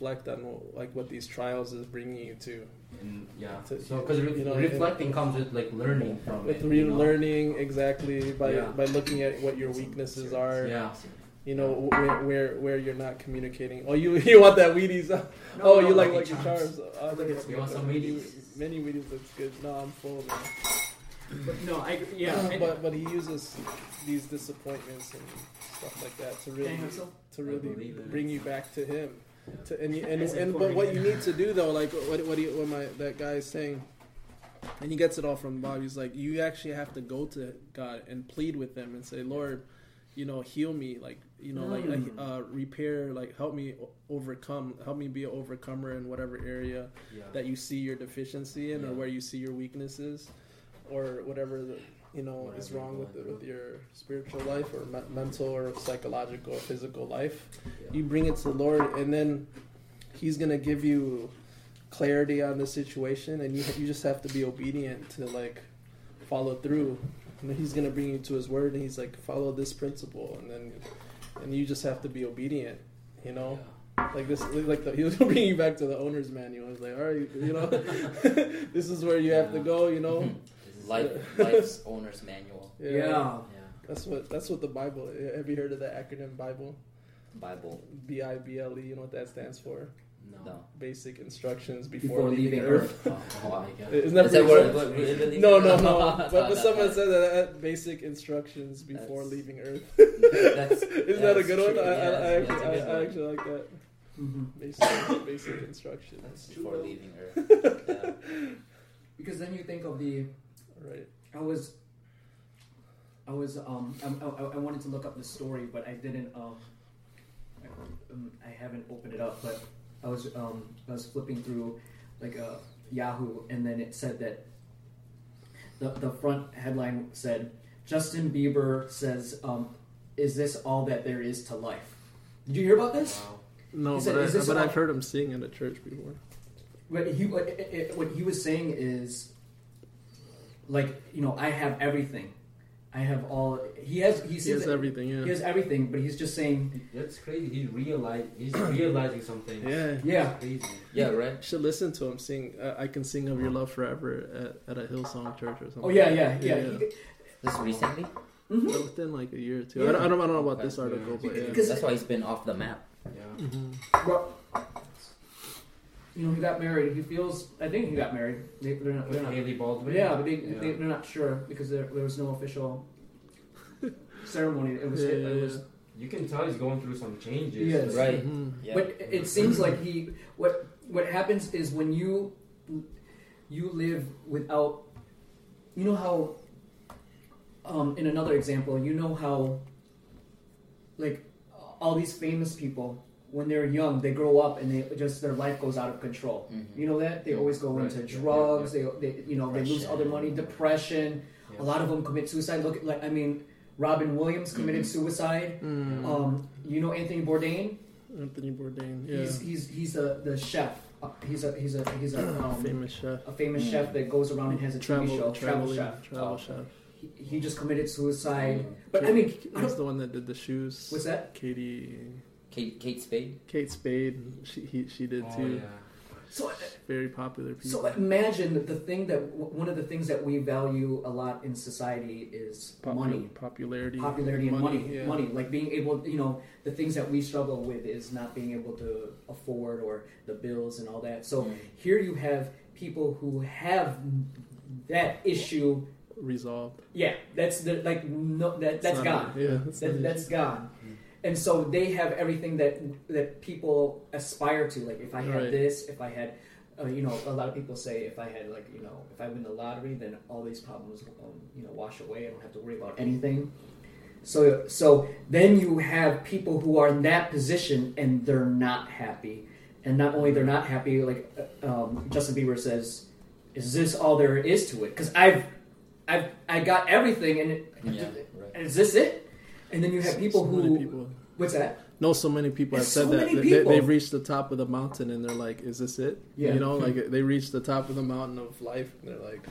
reflect on what, like what these trials is bringing you to. And yeah, To- so because re- you know, reflecting comes with like learning from With it. re- you know? exactly by Yeah. by looking at what your weaknesses are. Yeah. You know where where, where you're not communicating. Oh, you you want that Wheaties? No, oh, no, you like Lucky Lucky Charms? Oh, I think You good. want some Wheaties? Many Wheaties looks good. No, I'm full. Man. But no, I yeah. Uh, I- but but he uses these disappointments and stuff like that to really Dang, I'm so- to really bring you back to him. To, and you, and, and but what you need to do though, like what what, he, what my that guy is saying, and he gets it all from Bob. He's like, you actually have to go to God and plead with Him and say, Lord, you know, heal me, like you know, like Mm. uh, repair, like help me overcome, help me be an overcomer in whatever area Yeah. that you see your deficiency in, or where you see your weaknesses, or whatever the, you know is wrong with the, with your spiritual life or me- mental or psychological or physical life. Yeah. You bring it to the Lord, and then He's gonna give you clarity on the situation, and you you just have to be obedient to like follow through. And He's gonna bring you to His Word, and He's like follow this principle, and then and you just have to be obedient. You know like this like the, he was bringing you back to the owner's manual. I was like, all right, you know, this is where you have to go. You know, life, life's owner's manual. yeah. Yeah. That's what that's what the Bible. Have you heard of the acronym Bible? Bible. B I B L E. You know what that stands for? No. Basic instructions before, Before leaving, leaving Earth. Oh, Oh my god. Isn't that Is that pretty what, cool? what we really No, no, no. But but someone not- said that basic instructions before That's- leaving Earth. That's, Isn't that a that's good one? true. I, I, Yeah, I, that's- actually, that's a I, good I one. actually like that. Mhm. Basic, basic instructions. Before leaving Earth. Yeah. Because then you think of the Right. I was, I was, um, I, I, I wanted to look up the story, but I didn't. Um, I, um, I haven't opened it up, but I was, um, I was flipping through like uh, Yahoo, and then it said that the the front headline said Justin Bieber says, um, "Is this all that there is to life?" Did you hear about this? Wow. No, said, but, I, but I've heard him sing in a church before. What he what, it- it- what he was saying is, like you know, I have everything. I have all. He has. He, He has that- everything. Yeah. He has everything, but he's just saying, That's crazy. He's realize he's realizing something. Yeah. yeah, crazy. Yeah, right? You should listen to him sing. Uh, I can sing of your love forever at, at a Hillsong church or something. oh yeah, yeah, yeah. This recently? Mhm. But within like a year or two. Yeah. I, don't, I don't I don't know about Okay. this article, but yeah. Because- That's why he's been off the map. Yeah. Mhm. Well, you know, he got married. He feels. I think he got married. They, they're not. They're not Hailey Baldwin. yeah, but they, Yeah. they they're not sure because there, there was no official ceremony. It was. Yeah, it, yeah, was. You can tell he's going through some changes. Yes. Right. Mhm. Yeah. But it it seems like he what what happens is when you you live without you know how um, in another example you know how like all these famous people when they're young they grow up and they just their life goes out of control Mhm. you know that they always go Right. into Yeah, drugs they, they you know they lose Depression. other money depression Yeah. a lot of them commit suicide look at like i mean robin williams committed Mhm. suicide Mm. um, you know anthony bourdain Anthony Bourdain. Yeah. He's he's he's the the chef. Uh, he's a he's a he's a um, famous chef. a famous Mm. chef that goes around and has a Travel, TV show. Travel traveling, chef. travel Oh. chef. He, he just committed suicide. Mm. But I mean, I he's don't, the one that did the shoes. what's that? Katie, Kate, Kate Spade? Kate Spade. She he, she did Oh, too. yeah. So Very popular people. so imagine that the thing that one of the things that we value a lot in society is Popu- money. popularity, Popularity and money, yeah. money, like being able, you know, the things that we struggle with is not being able to afford or the bills and all that. So Mm. here you have people who have that issue resolved. Yeah, that's the like no that that's It's not- gone. Yeah, that's That, not- that's gone. And so they have everything that that people aspire to. Like if I had Right. this, if I had, uh, you know, a lot of people say if I had like you know if I win the lottery, then all these problems um, you know wash away. I don't have to worry about anything. So so then you have people who are in that position and they're not happy. And not only they're not happy, like uh, um, Justin Bieber says, is this all there is to it? Because I've I've I got everything, and it, Yeah, right. is this it? And then you have people so who many people what's that? know so many people have said so that many they, they've reached the top of the mountain and they're like, "Is this it?" Yeah. You know, like they reach the top of the mountain of life and they're like,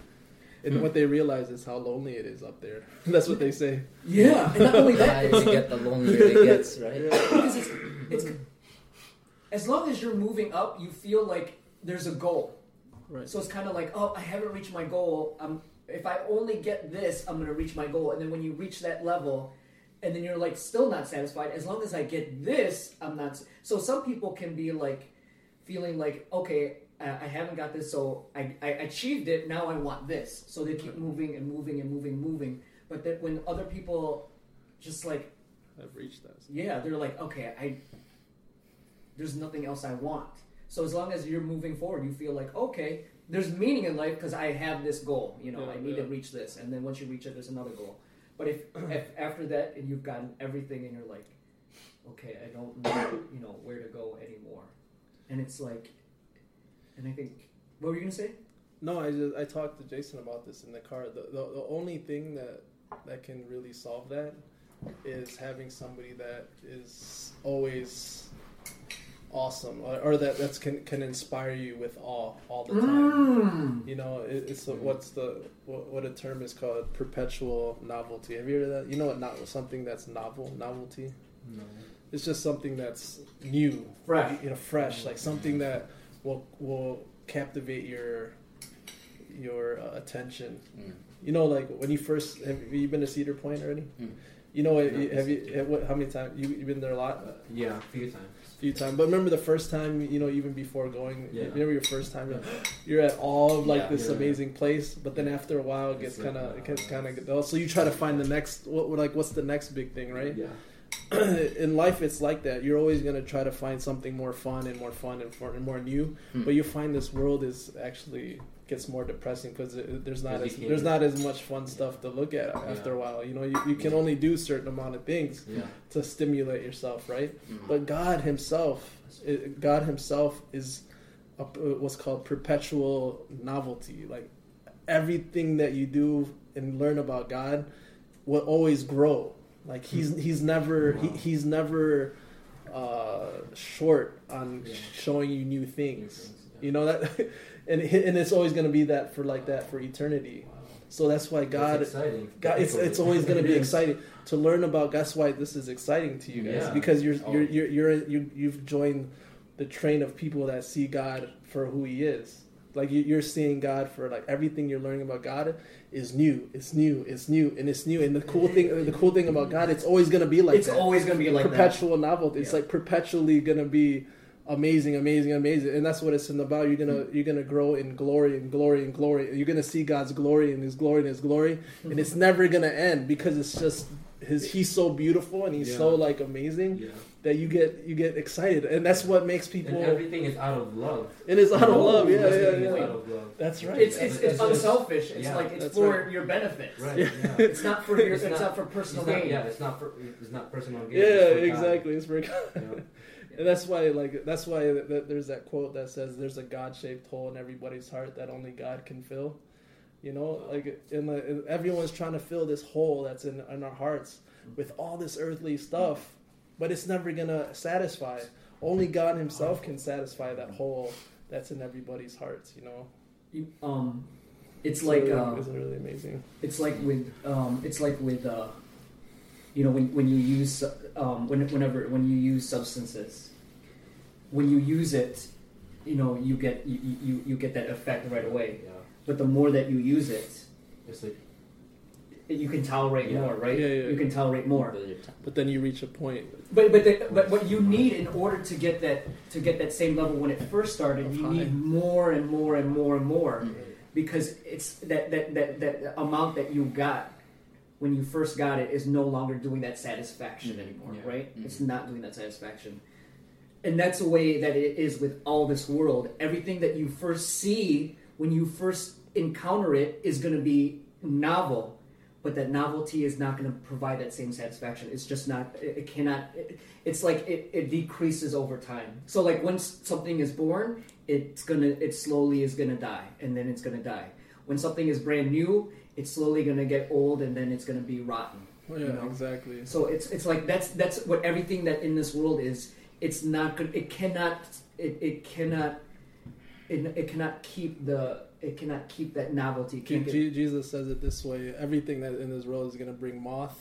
and Hmm. what they realize is how lonely it is up there. That's what they say. Yeah, and not only The that, higher you get, the lonelier it gets, right? because it's, it's as long as you're moving up, you feel like there's a goal. Right. So it's kind of like, oh, I haven't reached my goal. I'm if I only get this, I'm gonna reach my goal. And then when you reach that level, and then you're like still not satisfied. As long as I get this, I'm not. So some people can be like feeling like, okay, I, haven't got this, so I, I achieved it. Now I want this. So they keep moving and moving and moving, moving. But that when other people just like I've reached that. yeah, they're like, okay, I there's nothing else I want. So as long as you're moving forward, you feel like, okay, there's meaning in life because I have this goal. You know, Yeah, I need to reach this, and then once you reach it, there's another goal. But if, if after that and you've gotten everything, and you're like, okay, I don't know, you know, where to go anymore, and it's like, and I think, what were you gonna say? No, I just I talked to Jason about this in the car. The the, the only thing that that can really solve that is having somebody that is always awesome or, or that that's can can inspire you with awe all the time. Mm. You know, it, it's the, what's the what, what a term is called perpetual novelty. Have you heard of that? You know what? Not something that's novel novelty. No. It's just something that's new, Fresh. You know, fresh, like something that will will captivate your your uh, attention. Mm. You know, like when you first have you been to Cedar Point already? Mm. You know, No, have you have, what, how many times you you've been there a lot? Uh, yeah, a few times. A few times. But remember the first time, you know, even before going, Yeah. remember your first time, you're, you're at all of like Yeah. this amazing place, but then after a while, it gets kind of, it uh, gets kind of dull. So you try to find the next, what, like, what's the next big thing, right? Yeah. In life, it's like that. You're always gonna try to find something more fun and more fun and more new, Hmm. but you find this world is actually gets more depressing because there's not as there's can't- as much fun stuff to look at after Yeah. a while. You know, you, you can only do certain amount of things Yeah. to stimulate yourself, right? Mm. But God Himself, God Himself is a, what's called perpetual novelty. Like everything that you do and learn about God will always grow. Like He's He's never he, He's never uh, short on Yeah. showing you New things. You know that, and and it's always going to be that for like that for eternity. So that's why God That's. God, it's, it's always going to be exciting to learn about. That's why this is exciting to you guys Yeah. because you're you're you're, you're you, you've joined the train of people that see God for who He is. Like you, you're seeing God for like everything you're learning about God is new. It's new. It's new, and it's new. And the cool thing, the cool thing about God, it's always going to be like it's that. always gonna be like that. perpetual novelty. It's Yeah. like perpetually going to be amazing, amazing, amazing, and that's what it's in about. You're gonna hmm. you're gonna grow in glory and glory and glory. You're gonna see God's glory and His glory and His glory, and it's hmm. never gonna end because it's just His. He's so beautiful and He's so like amazing Yeah. that you get you get excited, and that's what makes people. And everything is out of love. it is out of love. Yeah, Everything yeah, yeah. love. That's right. It's it's, it's It's unselfish. It's yeah, like it's that's for right. your benefit. Right. Yeah. Yeah. It's not for your. It's, It's not, not- for personal gain. yeah, it's not for it's not personal gain. yeah, it's for God. exactly. It's for You know? And that's why, like, that's why th- th- there's that quote that says, "There's a God-shaped hole in everybody's heart that only God can fill." You know, like, in the, everyone's trying to fill this hole that's in, in our hearts with all this earthly stuff, but it's never gonna satisfy. Only God Himself can satisfy that hole that's in everybody's hearts. You know, You, um, it's It's like really, uh, it's really amazing. it's like with um, it's like with uh, you know when when you use um, when, whenever when you use substances, when you use it, you know you get you, you, you get that effect right away. Yeah. But the more that you use it, It's like you can tolerate Yeah. more, right? Yeah, yeah. You can tolerate more. But then you reach a point. But but the, but what you need in order to get that to get that same level when it first started, you need more and more and more and more Mm. because it's that that, that that amount that you got when you first got it is no longer doing that satisfaction Mhm. anymore, Yeah. right? Mhm. It's not doing that satisfaction. And that's the way that it is with all this world. Everything that you first see when you first encounter it is going to be novel, but that novelty is not going to provide that same satisfaction. It's just not. It, it cannot. It, it's like it, it decreases over time. So like once something is born, it's gonna. It slowly is gonna die, and then it's gonna die. When something is brand new, it's slowly gonna get old, and then it's gonna be rotten. Yeah, You know? exactly. So it's it's like that's that's what everything that in this world is. It's not good. It cannot. It, it cannot it, it cannot keep the it cannot keep that novelty. It Je- can't get- Je- Jesus says it this way: everything that in this world is going to bring moth,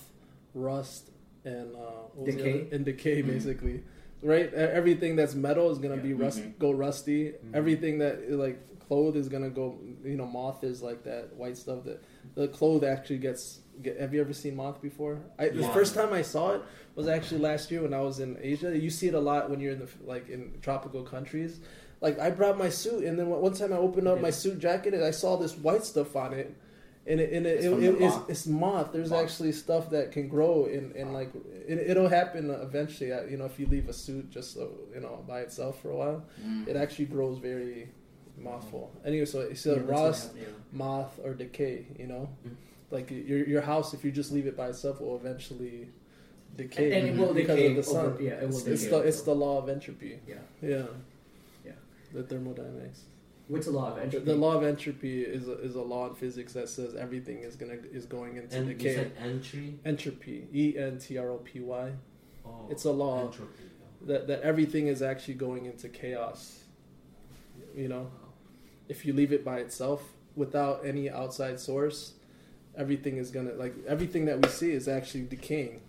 rust, and uh, what was the Decay. other- and decay, Mhm. basically. Right? Everything that's metal is going to Yeah. be rust, Mhm. go rusty. Mhm. Everything that like cloth is going to go. You know, moth is like that white stuff that the cloth actually gets. Get, have you ever seen moth before? I, The first time I saw it was actually last year when I was in Asia. You see it a lot when you're in the like in tropical countries. Like I brought my suit, and then one time I opened up my suit jacket, and I saw this white stuff on it, and it, and it, It's it, it- it's, moth? it's moth. There's Moth. actually stuff that can grow, in and like it, it'll happen eventually. uh, You know, if you leave a suit just so you know by itself for a while, Mm. it actually grows very mothful. Anyway, so it's Yeah, a that's what rust, yeah. moth, or decay. You know, Mhm. like your your house, if you just leave it by itself, will eventually decay, And, and it will because decay of the sun. over. Yeah, it will it's, decay. it's the it's the law of entropy. yeah. Yeah. Yeah. The thermodynamics. What's the law of entropy? the law of entropy is a, is a law in physics that says everything is gonna is going into And you said entry. Entropy. E N T R O P Y. Oh, It's a law. Entropy. That that everything is actually going into chaos. You know, oh. if you leave it by itself without any outside source, everything is gonna like everything that we see is actually decaying.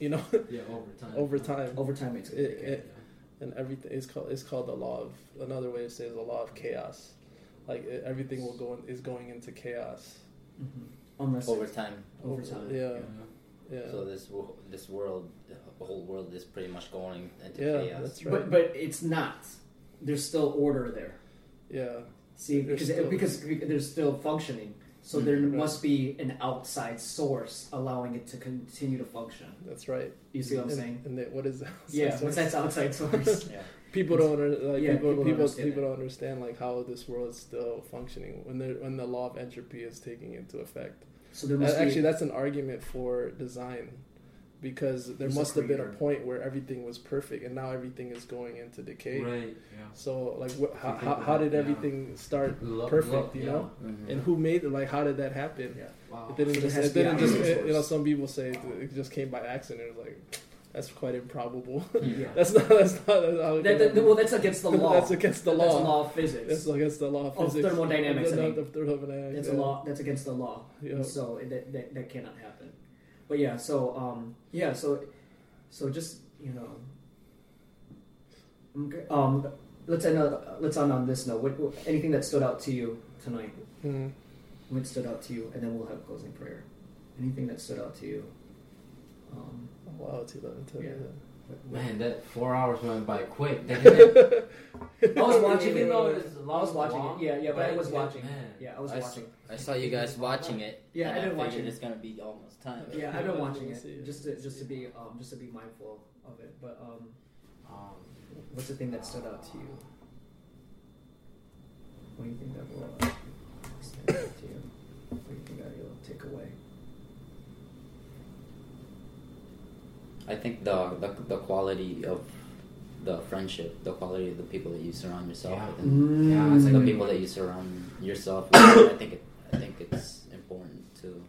You know, Yeah, over time. over time. Over time, it's It- decay. it- and everything is called it's called the law of another way to say is the law of chaos. Like it, everything will go in, is going into chaos. Mhm. Unless Over time. over time. Yeah, yeah, So this this world, the whole world is pretty much going into yeah. chaos. That's right. But but it's not. There's still order there. yeah, See, There's because still- because there's still functioning. So Mhm. there Right. must be an outside source allowing it to continue to function. that's right. You see what I'm and, saying? And that, what is that? Yeah. What's that outside source? Yeah. People don't like Yeah, people people people don't people, understand don't understand like how this world is still functioning when the when the law of entropy is taking into effect. So there That- must actually, that's an argument for design because there Who's the must have been a point where everything was perfect and now everything is going into decay. Right. Yeah. So like, wh- how, You think how, how about- did yeah. everything start Lo- perfect? lo- you yeah. know, Mhm. and who made it? Like, how did that happen? yeah. Wow. It didn't So just. there It didn't just. It, you know, some people say it, it just came by accident. It's like that's quite improbable. Yeah. that's not. That's not. That's how That, that- well, that's against the law. That's against the law. That's a law of physics. That's against the law of Of physics. thermodynamics, I mean. the thermodynamics. That's yeah. a law. That's against the law. Yeah. So that, that that cannot happen. But yeah, so um, yeah, so so just you know, um, let's end on, let's end on this note. What, what, anything that stood out to you tonight? Mhm. What stood out to you, and then we'll have closing prayer. Anything that stood out to you? Um, Oh, wow, it's eleven ten. Yeah. What- what- Man, that four hours went by quick. I was watching it. though it's I was watching long, it. Yeah, yeah, but I was it- watching. Man. Yeah, I was I, s- watching. I saw you guys watching it. Yeah, and I've been figured watching It's gonna be almost time. Yeah, I've been watching it it. just to just to be um just to be mindful of it. But um, Um, what's the thing that stood out to you? What do you think that will uh, stand out to you? What do you think that you'll take away? I think the, the the quality of the friendship, the quality of the people that you surround yourself Yeah. with, and Yeah, it's like the people that you surround yourself with. I think it, I think it's important to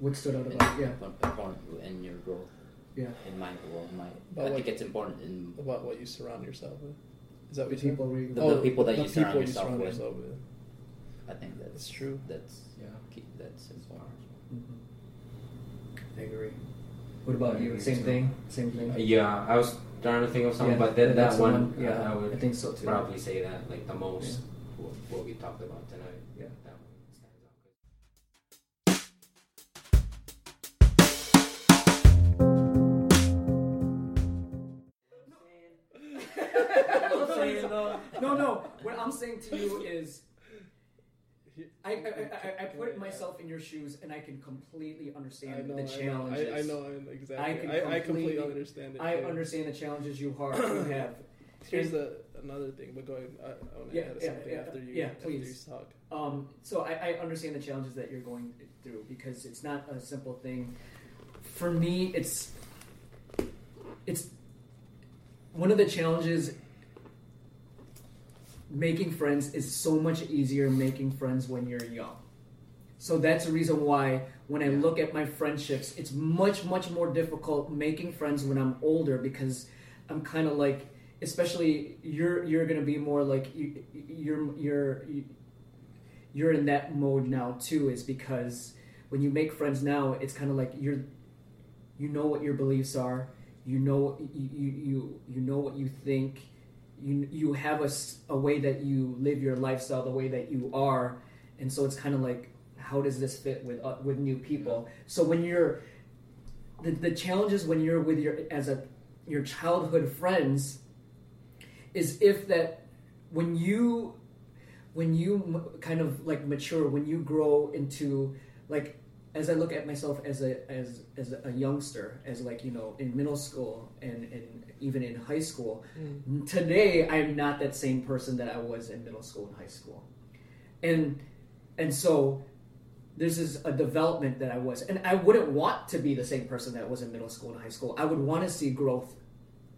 What stood out about yeah important in your growth. yeah In my well, in my But I what- think it's important in About what you surround yourself with. Is that what you people re- The- the people that you surround people yourself with. yourself with. I think that's It's true. That's Yeah. key, that's important. Mhm. I agree. What about you? Same think so. thing. Same thing. Uh, yeah, I was trying to think of something, Yeah, but then that the one, Yeah, I, I would I think so too. probably say that like the most what, what we talked about tonight. Yeah. that one stands out. no, no. What I'm saying to you is, I, I, I, I put myself in your shoes and I can completely understand know, the I know, challenges. I, know, exactly. I can I, I completely completely- understand it. I too. understand the challenges you hard you have. Here's And- the another thing, but go ahead. I, I want to Yeah, add something yeah, after you. yeah, after you please. talk. Um, so I, I understand the challenges that you're going through because it's not a simple thing. For me, it's it's one of the challenges. Making friends is so much easier making friends when you're young. So that's the reason why when I look at my friendships, it's much much more difficult making friends when I'm older because I'm kind of like especially you're you're gonna be more like you, you're you're you're in that mode now too. Is because when you make friends now, it's kind of like you're you know what your beliefs are. You know you you you, you know what you think. You you have a, a way that you live your lifestyle, the way that you are, and so it's kind of like how does this fit with uh, with new people? So when you're the, the challenges when you're with your as a your childhood friends is if that when you when you m- kind of like mature when you grow into like as I look at myself as a as as a youngster as like you know in middle school and, and even in high school today I'm not that same person that I was in middle school and high school and and so this is a development that I was, and I wouldn't want to be the same person that was in middle school and high school. I would want to see growth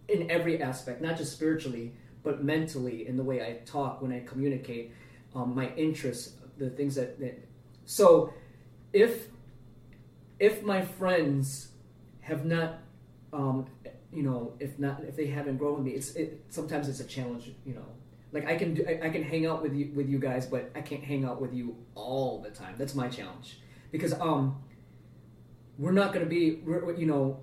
in every aspect, not just spiritually, but mentally, in the way I talk, when I communicate, um, my interests, the things that, that. So, if if my friends have not, um, you know, if not, if they haven't grown with me, it's it, sometimes it's a challenge, you know. Like I can do, I, can hang out with you with you guys, but I can't hang out with you all the time. That's my challenge because um, we're not going to be, we're, you know,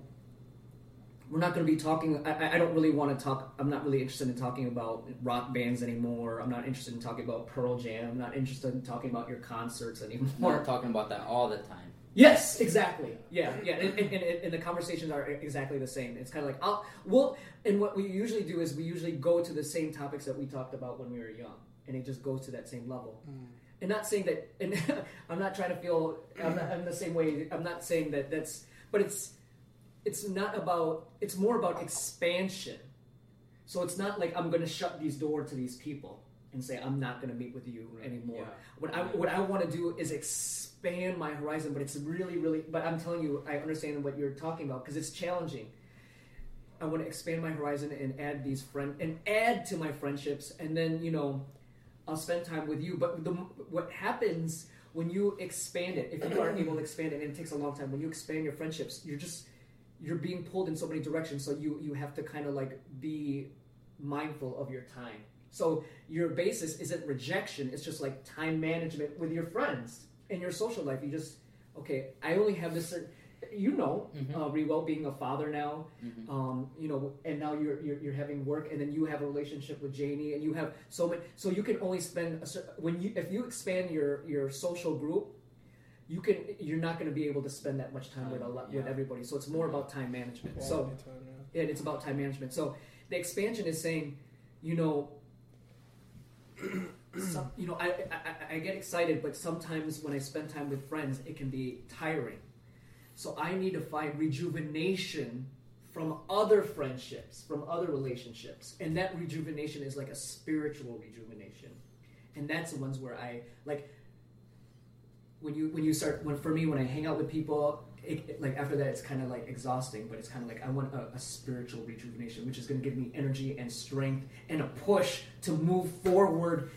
we're not going to be talking. I, I- I don't really want to talk. I'm not really interested in talking about rock bands anymore. I'm not interested in talking about Pearl Jam. I'm not interested in talking about your concerts anymore. We're talking about that all the time. Yes, exactly. Yeah, yeah, and, and, and, and the conversations are exactly the same. It's kind of like, I'll, well, and what we usually do is we usually go to the same topics that we talked about when we were young, and it just goes to that same level. Mm. And not saying that, and I'm not trying to feel, I'm, not, I'm the same way. I'm not saying that that's, but it's, it's not about, it's more about expansion. So it's not like I'm going to shut these doors to these people and say I'm not going to meet with you anymore. Yeah. What I what I want to do is expand my horizon, but it's really really. But I'm telling you, I understand what you're talking about because it's challenging. I want to expand my horizon and add these friend and add to my friendships, and then you know, I'll spend time with you. But the, what happens when you expand it, if you aren't able to expand it, and it takes a long time. When you expand your friendships, you're just you're being pulled in so many directions. So you you have to kind of like be mindful of your time. So your basis isn't rejection; it's just like time management with your friends in your social life. You just okay. I only have this. cer- You know, Mhm. uh, Rewell being a father now, Mhm. um, you know, and now you're, you're you're having work, and then you have a relationship with Janie, and you have so many. So you can only spend a when you if you expand your your social group, you can you're not going to be able to spend that much time with a lot with everybody. So it's more about time management. So time, yeah. and it's about time management. So the expansion is saying, you know, some, you know, I, I I- get excited, but sometimes when I spend time with friends, it can be tiring. So I need to find rejuvenation from other friendships, from other relationships, and that rejuvenation is like a spiritual rejuvenation, and that's the ones where I like when you when you start when for me when I hang out with people it, it- like after that it's kind of like exhausting but it's kind of like I want a, a spiritual rejuvenation which is going to give me energy and strength and a push to move forward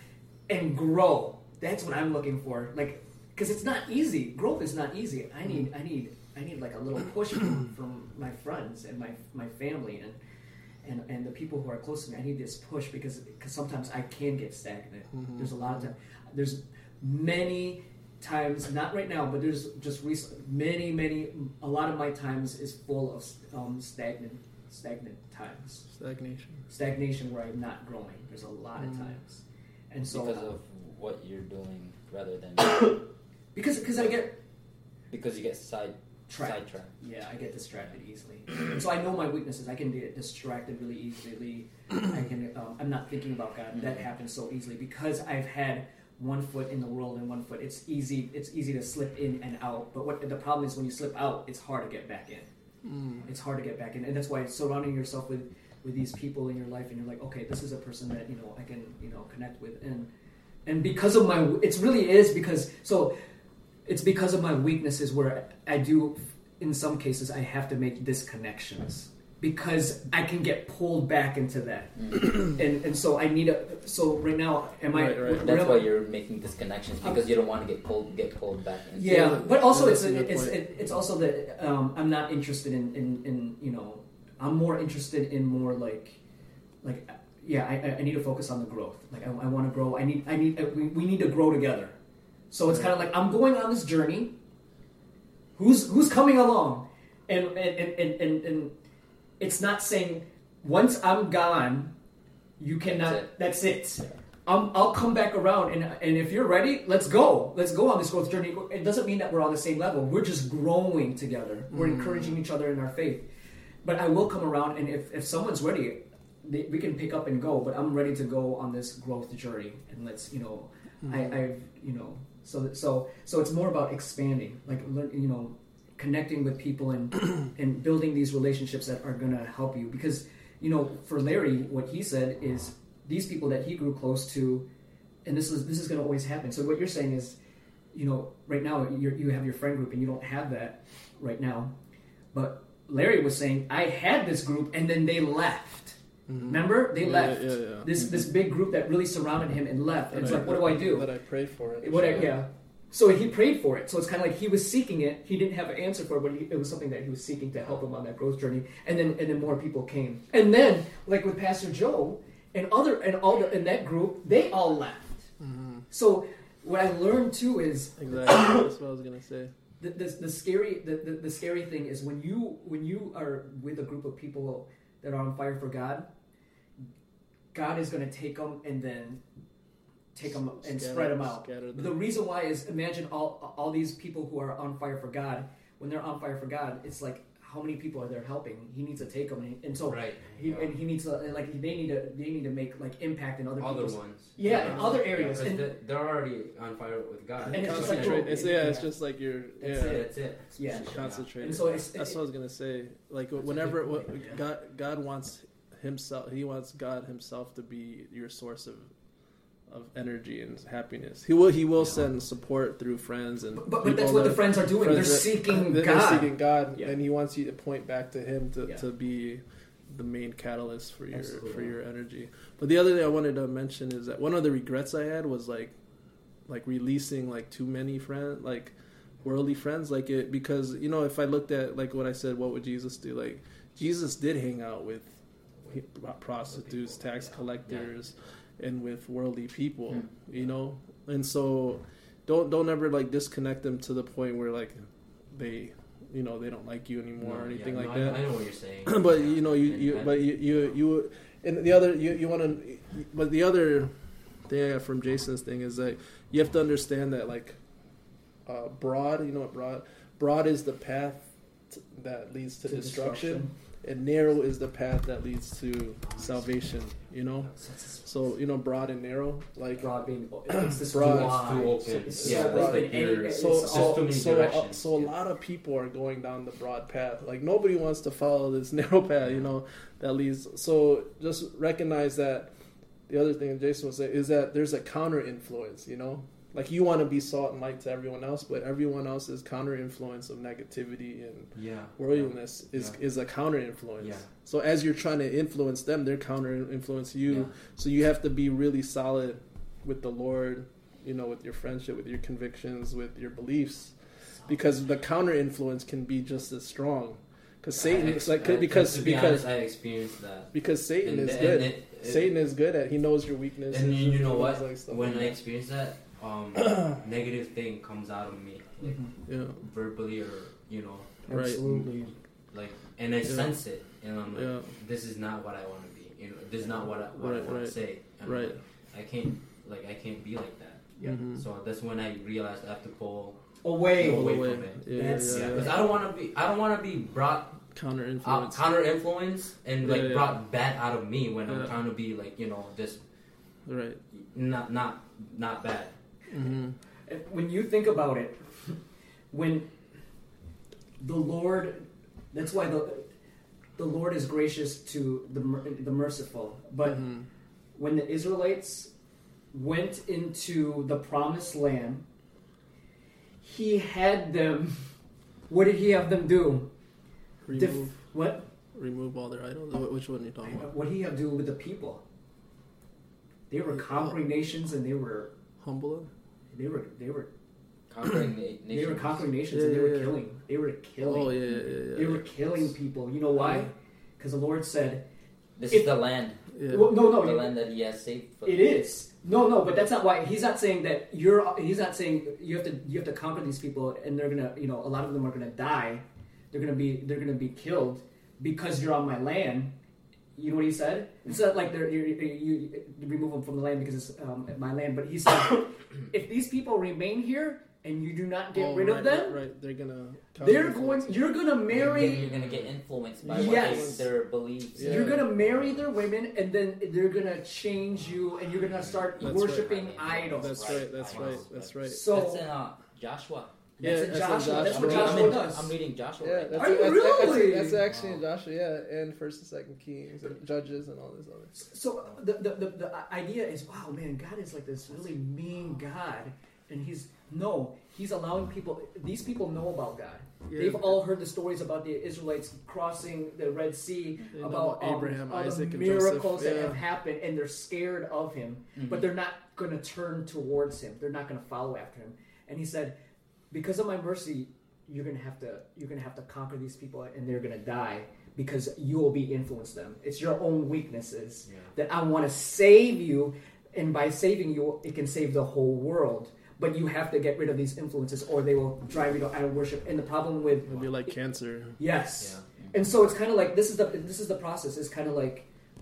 and grow. That's what I'm looking for. Like because it's not easy. Growth is not easy. I need I need I need like a little push from, from my friends and my my family and and, and the people who are close to me, I need this push because because sometimes I can get stagnant. Mm-hmm. There's a lot of time. There's many times, not right now, but there's just recent, many many a lot of my times is full of um, stagnant stagnant times, Stagnation. stagnation where I'm not growing. There's a lot of Mm. times, and so because of what you're doing rather than because because I get because you get side trapped. sidetracked. Yeah, I get distracted easily. so I know my weaknesses. I can get distracted really easily. I can. Um, I'm not thinking about God. That happens so easily because I've had one foot in the world and one foot. It's easy. It's easy to slip in and out. But what the problem is when you slip out, it's hard to get back in. Mm. It's hard to get back in, and that's why surrounding yourself with with these people in your life, and you're like, okay, this is a person that you know I can you know connect with, and and because of my, it's really is because so it's because of my weaknesses where I do, in some cases, I have to make disconnections because I can get pulled back into that, Mm. and and so I need a. So right now, am I? Right, right. That's am why I- you're making disconnections because you don't want to get pulled get pulled back. Into Yeah, Yeah, but also that's it's a it's it, it's also that um, I'm not interested in, in in you know I'm more interested in more like like yeah, I, I- I need to focus on the growth. Like I, I want to grow. I need I need uh, we, we need to grow together. So it's kind of like I'm going on this journey. Who's who's coming along, and and and and, and, and it's not saying once I'm gone, you cannot. That's it. Um, I'll come back around, and and if you're ready, let's go. Let's go on this growth journey. It doesn't mean that we're on the same level. We're just growing together. We're encouraging each other in our faith. But I will come around, and if, if someone's ready, they, we can pick up and go. But I'm ready to go on this growth journey, and let's you know, I, I've you know, so so so it's more about expanding, like learn, you know, connecting with people and and building these relationships that are going to help you. Because you know, for Larry, what he said is these people that he grew close to, and this is this is going to always happen. So what you're saying is, you know, right now you're, you have your friend group, and you don't have that right now, but Larry was saying, I had this group and then they left. Mm-hmm. Remember? They Yeah, left. yeah, yeah. This this mm-hmm. big group that really surrounded him and left. And it's like, what do I do? That I prayed for it. What I, yeah. So he prayed for it. So it's kind of like he was seeking it. He didn't have an answer for it, but he, it was something that he was seeking to help him on that growth journey. And then and then more people came. And then like with Pastor Joe and other and all the, in that group, they all left. Mm-hmm. So what I learned too is Exactly. That's what I was gonna say. the, the, the scary the, the, the scary thing is when you when you are with a group of people that are on fire for God, God is going to take them and then take them and Scatter- spread them out. them. The reason why is imagine all all these people who are on fire for God. When they're on fire for God, it's like how many people are there helping? He needs to take them, and, and so Right. he, and he needs to like they need to they need to make like impact in other Other people's ones. Yeah, in other areas. Because And- they- they're already on fire with God. And it's just like- Concentrate. It's, yeah, it's just like you're. Yeah. That's That's it. yeah. Concentrate. And so it's That's what I was gonna say. Like whenever good what, yeah. God God wants himself. He wants God Himself to be your source of of energy and happiness. He will He will Yeah. send support through friends and. But, but people that's what the friends are doing. friends They're that- seeking they're God. seeking God, Yeah. and He wants you to point back to Him to, Yeah. to be the main catalyst for your Absolutely. for your energy. But the other thing I wanted to mention is that one of the regrets I had was like like releasing like too many friends like worldly friends like it because you know if I looked at like what I said what would Jesus do like Jesus did hang out with prostitutes people, tax yeah. And with worldly people Hmm. you know and so don't don't ever like disconnect them to the point where like they you know they don't like you anymore or anything yeah, like no, that I, I know what you're saying. but Yeah. you know you, you I- but you you you and the other you you want to but the other thing I got from Jason's thing is that you have to understand that like uh, broad you know what broad broad is the path t- that leads to, To destruction, and narrow is the path that leads to salvation you know so you know broad and narrow like broad being it's this Broad. wide. Too open. Yeah, so like Any- so so so, uh, so a lot of people are going down the broad path. Like nobody wants to follow this narrow path, you know, that leads. So just recognize that. The other thing Jason was saying is that there's a counter influence, you know. Like you want to be salt and light to everyone else, but everyone else's counter influence of negativity and Yeah. worldliness is Yeah. is a counter influence. Yeah. So as you're trying to influence them, they're counter influence you. Yeah. So you have to be really solid with the Lord, you know, with your friendship, with your convictions, with your beliefs, because the counter influence can be just as strong. Because Satan, I it's ex- like I- because to be because honest, I experienced that. because Satan And- is and good. it- it- Satan is good at. He knows your weakness. And you, you know he what? knows, like, when like I that. experience that, um, negative thing comes out of me, like Mhm. yeah, verbally or you know, Right. Absolutely. like, and I Yeah. sense it, and I'm like, Yeah. this is not what I want to be. You know, this is not what I, what Right, I want right. to say. And I'm Right. like, I can't, like, I can't be like that. Yeah. Mhm. So that's when I realized I have to pull Away. Away Away. from it. Yeah, That's- yeah, Yeah, yeah, because I don't want to be. I don't want to be brought counter uh, influence. counter influence and like Yeah, yeah. brought bad out of me when Yeah. I'm trying to be like you know just right. not not not bad. hmm When you think about it, when the Lord, that's why the the Lord is gracious to the the merciful. But Mhm. when the Israelites went into the promised land, He had them. What did He have them do? Def- remove what? remove all their idols. Which one are you talking about? What did He have to do with the people? They were conquering uh, nations, and they were Humble they were they were Conquering na- they were nations. conquering nations, Yeah, and they yeah, were yeah. killing. They were killing. Oh yeah, yeah, yeah. They were yeah. killing people. You know why? Because the Lord said, This If- is the land. Yeah. Well, no, no, the you- land that he has saved. For It is no, no, but that's not why he's not saying that you're. He's not saying you have to you have to conquer these people, and they're gonna, you know, a lot of them are gonna die. They're gonna be they're gonna be killed because you're on my land. You know what he said? It's not like they're you, you, you remove them from the land because it's um, my land, but he said if these people remain here and you do not get Oh, rid right, of them, Right, right. They're gonna. they're going. You're gonna You're, marry. you're gonna get influenced by Yes. what they, their beliefs. Yeah. You're gonna marry their women, and then they're gonna change you, and you're gonna start That's worshiping right. idols. That's Right. right. That's right. That's right. So That's in uh, Joshua. Yeah, that's in that's in Joshua. That's Joshua. what I'm Joshua reading- does. I'm reading Joshua. Yeah, that's, Are you that's, really? that's, that's actually in Wow. Joshua, yeah, and First and Second Kings and Judges and all this other. So the, the, the, the idea is, wow, man, God is like this really mean God, and He's no, He's allowing people. These people know about God. Yeah. They've all heard the stories about the Israelites crossing the Red Sea, They about Abraham, all Isaac, the miracles that have happened, and they're scared of Him, mm-hmm. but they're not going to turn towards Him. They're not going to follow after Him. And He said, because of my mercy, you're going to have to you're going to have to conquer these people, and they're going to die because you will be influenced them. It's your own weaknesses Yeah. that I want to save you, and by saving you, it can save the whole world. But you have to get rid of these influences, or they will drive you to idol worship. And the problem with It'd be like cancer. yes, Yeah. and so it's kind of like this is the this is the process. It's kind of like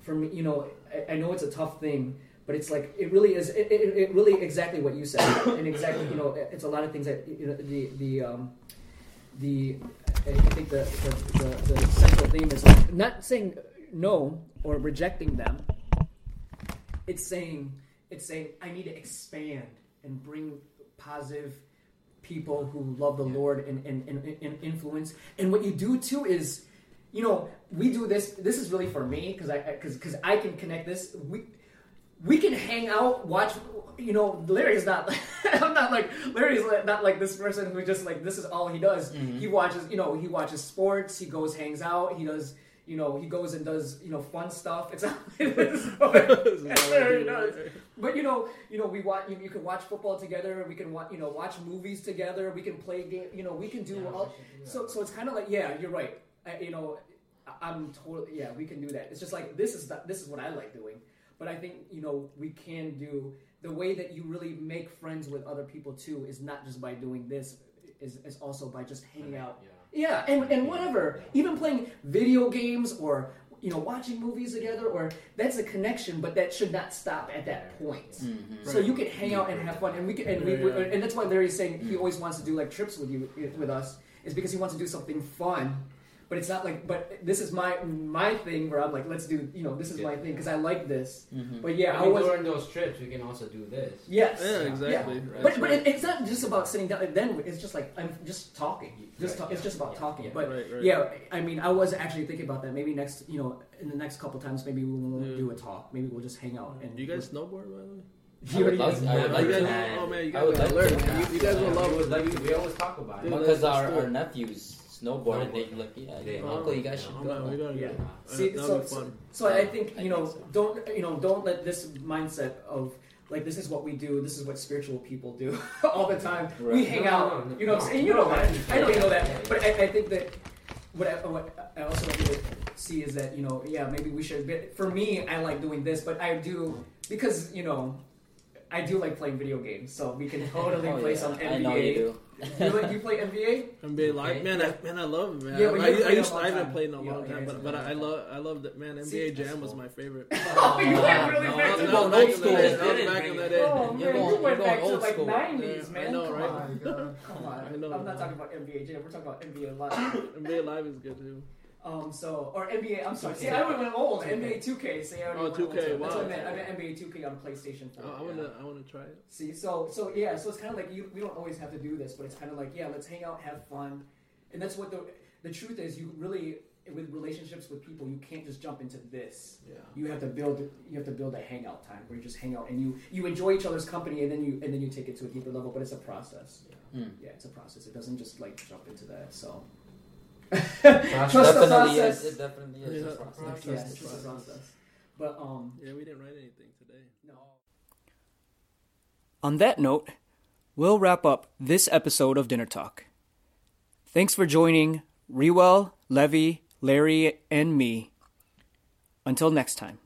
for me, you know, I, I know it's a tough thing, but it's like it really is. It, it, it really exactly what you said, and exactly you know, it's a lot of things that you know the the um, the I think the the, the the central theme is like not saying no or rejecting them. It's saying it's saying I need to expand and bring positive people who love the Lord and, and, and, and influence. And what you do too is, you know, we do this. This is really for me because I because because I can connect this. We we can hang out, watch. You know, Larry's not. I'm not like Larry's not like this person who just like this is all he does. Mm-hmm. He watches. You know, he watches sports. He goes, hangs out. He does. You know, he goes and does you know fun stuff. It's not. It's Larry. But you know, you know, we watch. You, you can watch football together. We can watch. You know, watch movies together. We can play game. You know, we can do Yeah, all. do. So, so it's kind of like, yeah, you're right. I, you know, I- I'm totally. Yeah, we can do that. It's just like this is the, this is what I like doing. But I think you know we can do the way that you really make friends with other people too is not just by doing this. Is, is also by just hanging out Yeah. Yeah, and, and whatever. Even playing video games or you know watching movies together or that's a connection, but that should not stop at that point. Mm-hmm. So you can hang out and have fun, and we can, and we, Yeah, yeah. and that's why Larry's saying he always wants to do like trips with you with us is because he wants to do something fun. But it's not like, but this is my my thing where I'm like, let's do, you know, this is my thing because I like this. Mm-hmm. But yeah, I I mean, was during those trips, we can also do this. yes, Yeah, exactly. Yeah. That's but but it, it's not just about sitting down. Then it's just like I'm just talking. Just Right, talk, it's just about yeah, talking. yeah. But Right, right. yeah, I mean, I was actually thinking about that. Maybe next, you know, in the next couple times, maybe we won't Yeah. do a talk. Maybe we'll just hang out. And Do you guys snowboard, by the way? You already- would love- I would Oh, like you to. guys, oh man, you guys would like learn. You, you guys will love we would it. like. We always talk about it. Because our, our nephews snowboard and they like, yeah, They- uncle, you guys should go. man, we gotta Yeah. See, That'll so, be fun. so I think I you know, think so. don't you know, don't let this mindset of like this is what we do, this is what spiritual people do all the time. We hang No, out, no, no, you know, what I'm no. saying? you know No, that. I I know you know understand. that, but I, I think that what I, what I also like to see is that you know, yeah, maybe we should. But for me, I like doing this, but I do because you know. I do like playing video games, so we can totally Oh, play yeah. some NBA. I know you do. you, like, you play NBA? NBA live, Okay. man. I, man, I love it, man. Yeah, but I, you I, used, a long I haven't time. played in a long yeah, time, but but I, I love I love that man. NBA See, Jam was my favorite. Oh, you went really no, back to no, old back school. the day. Did That was it back in bring the day. Oh man, You're going- you went back to like nineties, man. I know, Come right? on, come on. I know. I'm not talking about NBA Jam. We're talking about NBA Live. NBA live is good too. Um, so or NBA. I'm sorry. See, I went old. NBA 2K. See, I already Oh, went 2K, old. That's wow. what I meant. I meant NBA 2K on PlayStation 4. Oh, I wanna I wanna try it. See, so so yeah, so it's kind of like you. We don't always have to do this, but it's kind of like yeah, let's hang out, have fun, and that's what the the truth is. You really with relationships with people, you can't just jump into this. Yeah. You have to build you have to build a hangout time where you just hang out and you you enjoy each other's company, and then you and then you take it to a deeper level. But it's a process. Mm. Yeah, it's a process. It doesn't just like jump into that. So Trust trust the process. is. It definitely is. Yeah. a process. Process. Yeah, the it's just process. process. But um, Yeah, we didn't write anything today. no. On that note, we'll wrap up this episode of Dinner Talk. Thanks for joining Rewell, Levy, Larry, and me. Until next time.